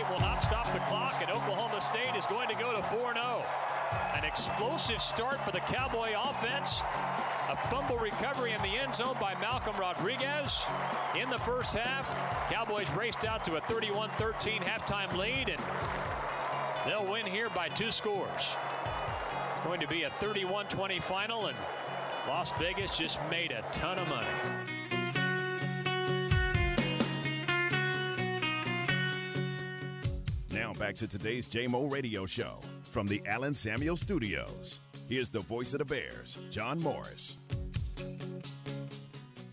State will not stop the clock, and Oklahoma State is going to go to 4 0. An explosive start for the Cowboy offense. A fumble recovery in the end zone by Malcolm Rodriguez. In the first half, Cowboys raced out to a 31 13 halftime lead, and they'll win here by two scores. It's going to be a 31 20 final, and Las Vegas just made a ton of money. Back to today's JMO Radio Show from the Allen Samuel Studios. Here's the voice of the Bears, John Morris.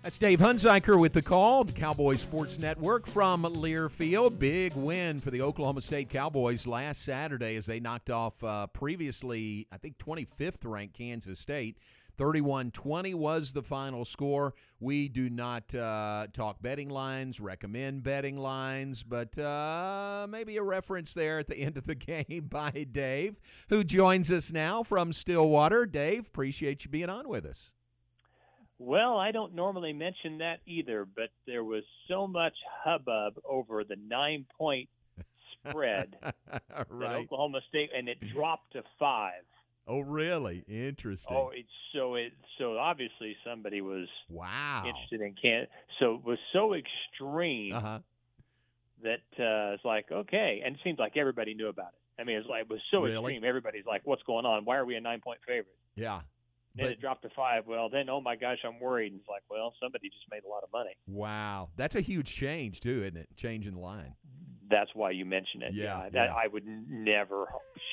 That's Dave Hunziker with the call, the Cowboys Sports Network from Learfield. Big win for the Oklahoma State Cowboys last Saturday as they knocked off uh, previously, I think, 25th ranked Kansas State. 31 20 was the final score. We do not uh, talk betting lines, recommend betting lines, but uh, maybe a reference there at the end of the game by Dave, who joins us now from Stillwater. Dave, appreciate you being on with us. Well, I don't normally mention that either, but there was so much hubbub over the nine point spread right. Oklahoma State, and it dropped to five. Oh, really? Interesting. Oh, it's so it so obviously somebody was wow interested in can so it was so extreme uh-huh. that uh, it's like okay, and it seems like everybody knew about it. I mean, it's like it was so Really? extreme. Everybody's like, "What's going on? Why are we a nine point favorite?" Yeah. Then But- it dropped to five. Well, then oh my gosh, I'm worried. And it's like, well, somebody just made a lot of money. Wow. That's a huge change, too, isn't it? Changing the line. That's why you mentioned it. Yeah, that yeah. I would never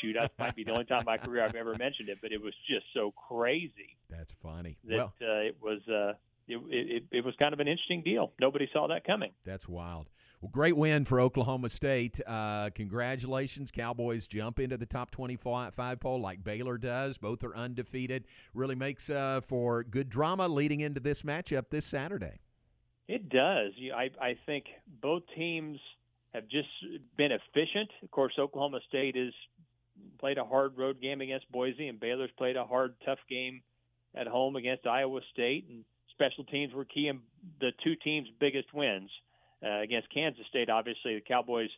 shoot. That might be the only time in my career I've ever mentioned it, but it was just so crazy That's funny. that well, uh, it was. Uh, it, it, it was kind of an interesting deal. Nobody saw that coming. that's wild. Well, great win for Oklahoma State. Uh, congratulations. Cowboys jump into the top 25 five poll like Baylor does. Both are undefeated. Really makes uh, for good drama leading into this matchup this Saturday. It does. I, I think both teams have just been efficient. Of course, Oklahoma State has played a hard road game against Boise, and Baylor's played a hard, tough game at home against Iowa State. And special teams were key in the two teams' biggest wins uh, against Kansas State. Obviously, the Cowboys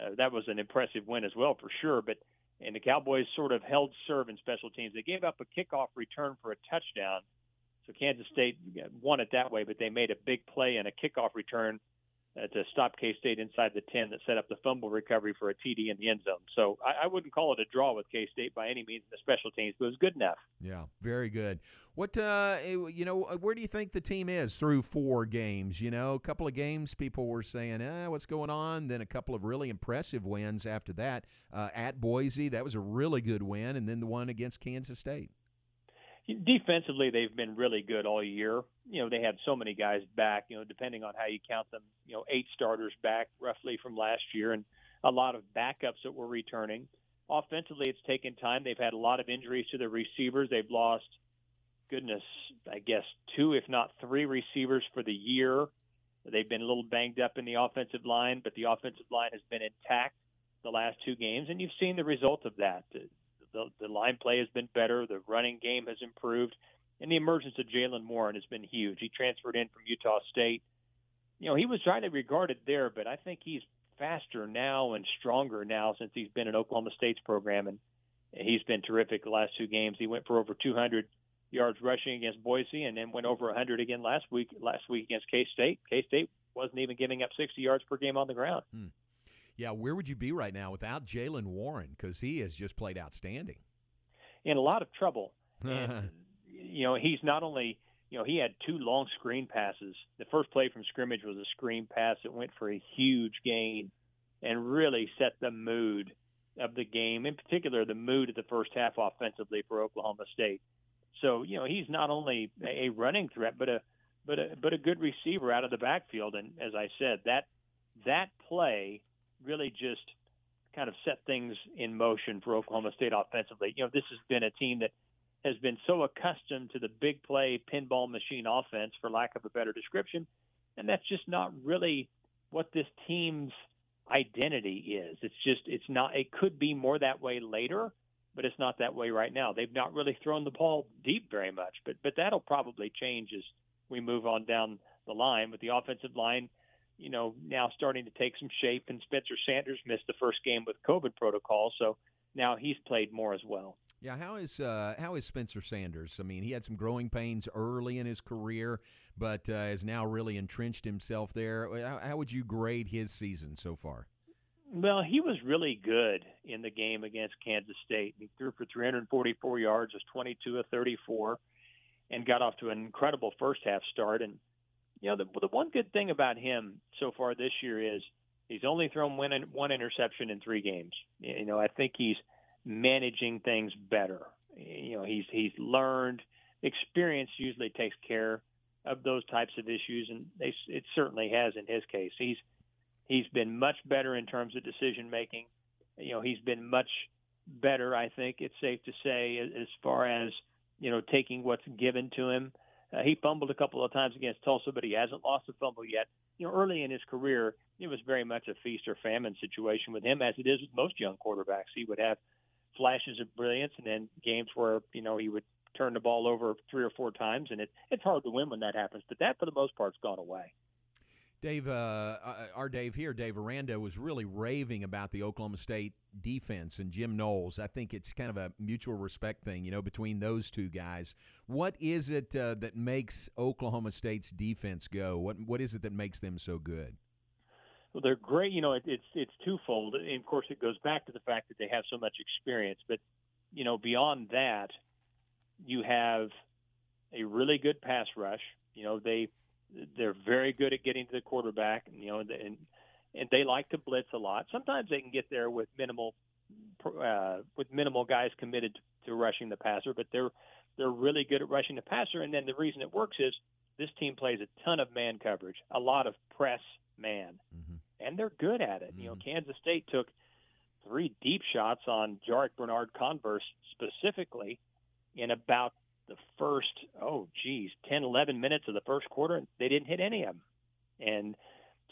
uh, that was an impressive win as well for sure. But and the Cowboys sort of held serve in special teams. They gave up a kickoff return for a touchdown. So Kansas State won it that way, but they made a big play and a kickoff return uh, to stop K State inside the 10 that set up the fumble recovery for a TD in the end zone. So I, I wouldn't call it a draw with K State by any means in the special teams, but it was good enough. Yeah, very good. What uh, you know, where do you think the team is through four games? You know, a couple of games people were saying, eh, what's going on? Then a couple of really impressive wins after that. Uh, at Boise, that was a really good win, and then the one against Kansas State. Defensively, they've been really good all year. You know, they had so many guys back, you know, depending on how you count them, you know, eight starters back roughly from last year and a lot of backups that were returning. Offensively, it's taken time. They've had a lot of injuries to the receivers. They've lost, goodness, I guess, two, if not three receivers for the year. They've been a little banged up in the offensive line, but the offensive line has been intact the last two games, and you've seen the result of that. The, the, line play has been better. The running game has improved. And the emergence of Jaylen Warren has been huge. He transferred in from Utah State. You know, he was to regarded there, but I think he's faster now and stronger now since he's been in Oklahoma State's program. And he's been terrific the last two games. He went for over 200 yards rushing against Boise and then went over 100 again last week last week against K-State. K-State wasn't even giving up 60 yards per game on the ground. Hmm. Yeah, where would you be right now without Jaylen Warren? Because he has just played outstanding. in a lot of trouble. And, you know, he's not only, you know, he had two long screen passes. The first play from scrimmage was a screen pass that went for a huge gain and really set the mood of the game, in particular, the mood of the first half offensively for Oklahoma State. So, you know, he's not only a running threat, but a but a but a good receiver out of the backfield. And as I said, that that play really just kind of set things in motion for Oklahoma State offensively. You know, this has been a team that has been so accustomed to the big play pinball machine offense, for lack of a better description, and that's just not really what this team's identity is. It's just it's not. It could be more that way later, but it's not that way right now. They've not really thrown the ball deep very much, but but that'll probably change as we move on down the line with the offensive line you know, now starting to take some shape. And Spencer Sanders missed the first game with COVID protocol, so now he's played more as well. Yeah, how is uh, how is Spencer Sanders? I mean, he had some growing pains early in his career, but uh, has now really entrenched himself there. How, how would you grade his season so far? Well, he was really good in the game against Kansas State. He threw for 344 yards, was 22 of 34, and got off to an incredible first half start. And you know, the, the one good thing about him so far this year is he's only thrown one, one interception in three games. You know, I think he's managing things better. You know, he's he's learned. Experience usually takes care of those types of issues, and they, it certainly has in his case. He's he's been much better in terms of decision making. You know, he's been much better. I think it's safe to say as far as you know taking what's given to him. Uh, he fumbled a couple of times against Tulsa, but he hasn't lost a fumble yet. You know, early in his career, it was very much a feast or famine situation with him, as it is with most young quarterbacks. He would have flashes of brilliance, and then games where you know he would turn the ball over three or four times, and it, it's hard to win when that happens. But that, for the most part, has gone away. Dave, uh, uh, our Dave here, Dave Aranda, was really raving about the Oklahoma State defense and Jim Knowles. I think it's kind of a mutual respect thing, you know, between those two guys. What is it uh, that makes Oklahoma State's defense go? What What is it that makes them so good? Well, they're great. You know, it, it's it's twofold, and of course, it goes back to the fact that they have so much experience. But you know, beyond that, you have a really good pass rush. You know, they they're very good at getting to the quarterback. And you know, and and they like to blitz a lot. Sometimes they can get there with minimal uh, with minimal guys committed to rushing the passer, but they're they're really good at rushing the passer. And then the reason it works is this team plays a ton of man coverage, a lot of press man, mm-hmm. and they're good at it. Mm-hmm. You know, mm-hmm. Kansas State took three deep shots on Jarrick Bernard Converse specifically in about the first, oh, geez, 10, 11 minutes of the first quarter, and they didn't hit any of them. And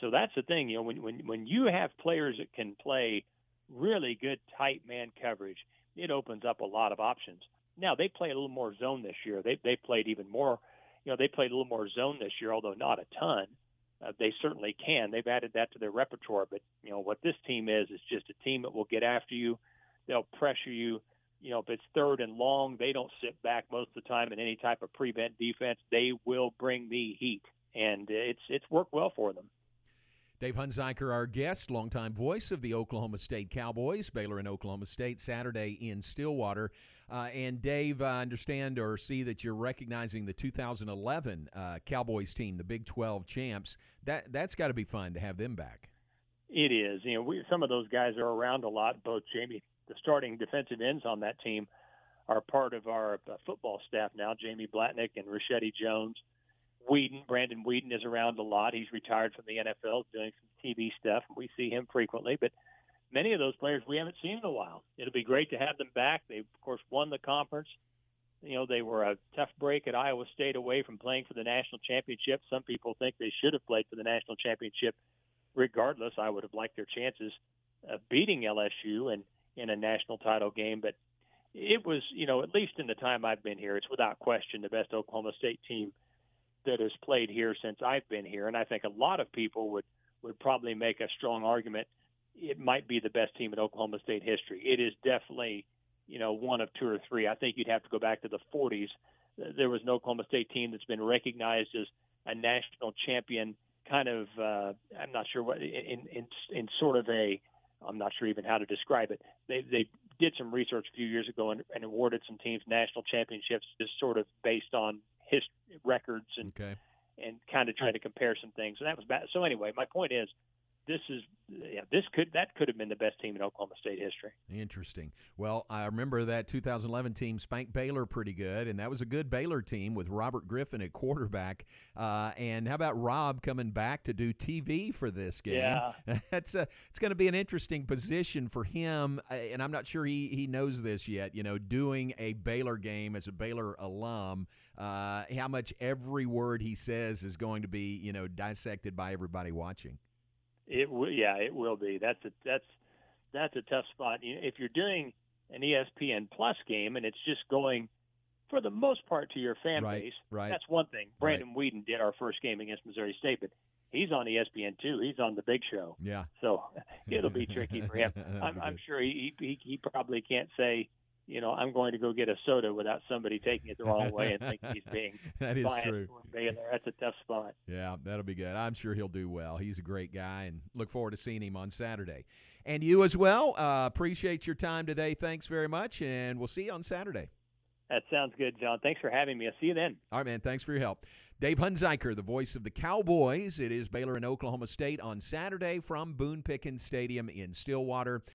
so that's the thing, you know, when, when, when you have players that can play really good tight man coverage, it opens up a lot of options. Now, they play a little more zone this year. They, they played even more, you know, they played a little more zone this year, although not a ton. Uh, they certainly can. They've added that to their repertoire. But, you know, what this team is, is just a team that will get after you. They'll pressure you you know, if it's third and long, they don't sit back most of the time in any type of prevent defense. They will bring the heat, and it's it's worked well for them. Dave Hunziker, our guest, longtime voice of the Oklahoma State Cowboys, Baylor and Oklahoma State, Saturday in Stillwater. Uh, and Dave, I understand or see that you're recognizing the 2011 uh, Cowboys team, the Big 12 champs. That that's got to be fun to have them back. It is. You know, we, some of those guys are around a lot. Both Jamie the starting defensive ends on that team are part of our uh, football staff now. Jamie Blatnick and Richetti Jones. Weeden, Brandon Weeden is around a lot. He's retired from the NFL, doing some TV stuff. We see him frequently, but many of those players we haven't seen in a while. It'll be great to have them back. They, of course, won the conference. You know, they were a tough break at Iowa State away from playing for the national championship. Some people think they should have played for the national championship. Regardless, I would have liked their chances of beating LSU and in a national title game. But it was, you know, at least in the time I've been here, it's without question the best Oklahoma State team that has played here since I've been here. And I think a lot of people would would probably make a strong argument it might be the best team in Oklahoma State history. It is definitely, you know, one of two or three. I think you'd have to go back to the 40s. There was an Oklahoma State team that's been recognized as a national champion, kind of. Uh, I'm not sure what in in in sort of a I'm not sure even how to describe it. They they did some research a few years ago and, and awarded some teams national championships just sort of based on his records and okay. and kind of trying to compare some things. And that was bad. So anyway, my point is this is yeah, this could that could have been the best team in Oklahoma State history. Interesting. Well, I remember that 2011 team spanked Baylor pretty good, and that was a good Baylor team with Robert Griffin at quarterback. Uh, and how about Rob coming back to do TV for this game? Yeah, that's a, it's going to be an interesting position for him, uh, and I'm not sure he he knows this yet. You know, doing a Baylor game as a Baylor alum. Uh, how much every word he says is going to be, you know, dissected by everybody watching. It will, yeah, it will be. That's a that's that's a tough spot. You know, if you're doing an ESPN Plus game and it's just going for the most part to your fan right, base, right. that's one thing. Brandon right. Weeden did our first game against Missouri State, but he's on ESPN too. He's on the Big Show. Yeah. So it'll be tricky for him. I'm, I'm sure he, he he probably can't say you know, I'm going to go get a soda without somebody taking it the wrong way and thinking he's being that is true. Baylor. That's a tough spot. Yeah, that'll be good. I'm sure he'll do well. He's a great guy, and look forward to seeing him on Saturday. And you as well. Uh, appreciate your time today. Thanks very much, and we'll see you on Saturday. That sounds good, John. Thanks for having me. I'll see you then. All right, man. Thanks for your help. Dave Hunziker, the voice of the Cowboys. It is Baylor and Oklahoma State on Saturday from Boone Pickens Stadium in Stillwater.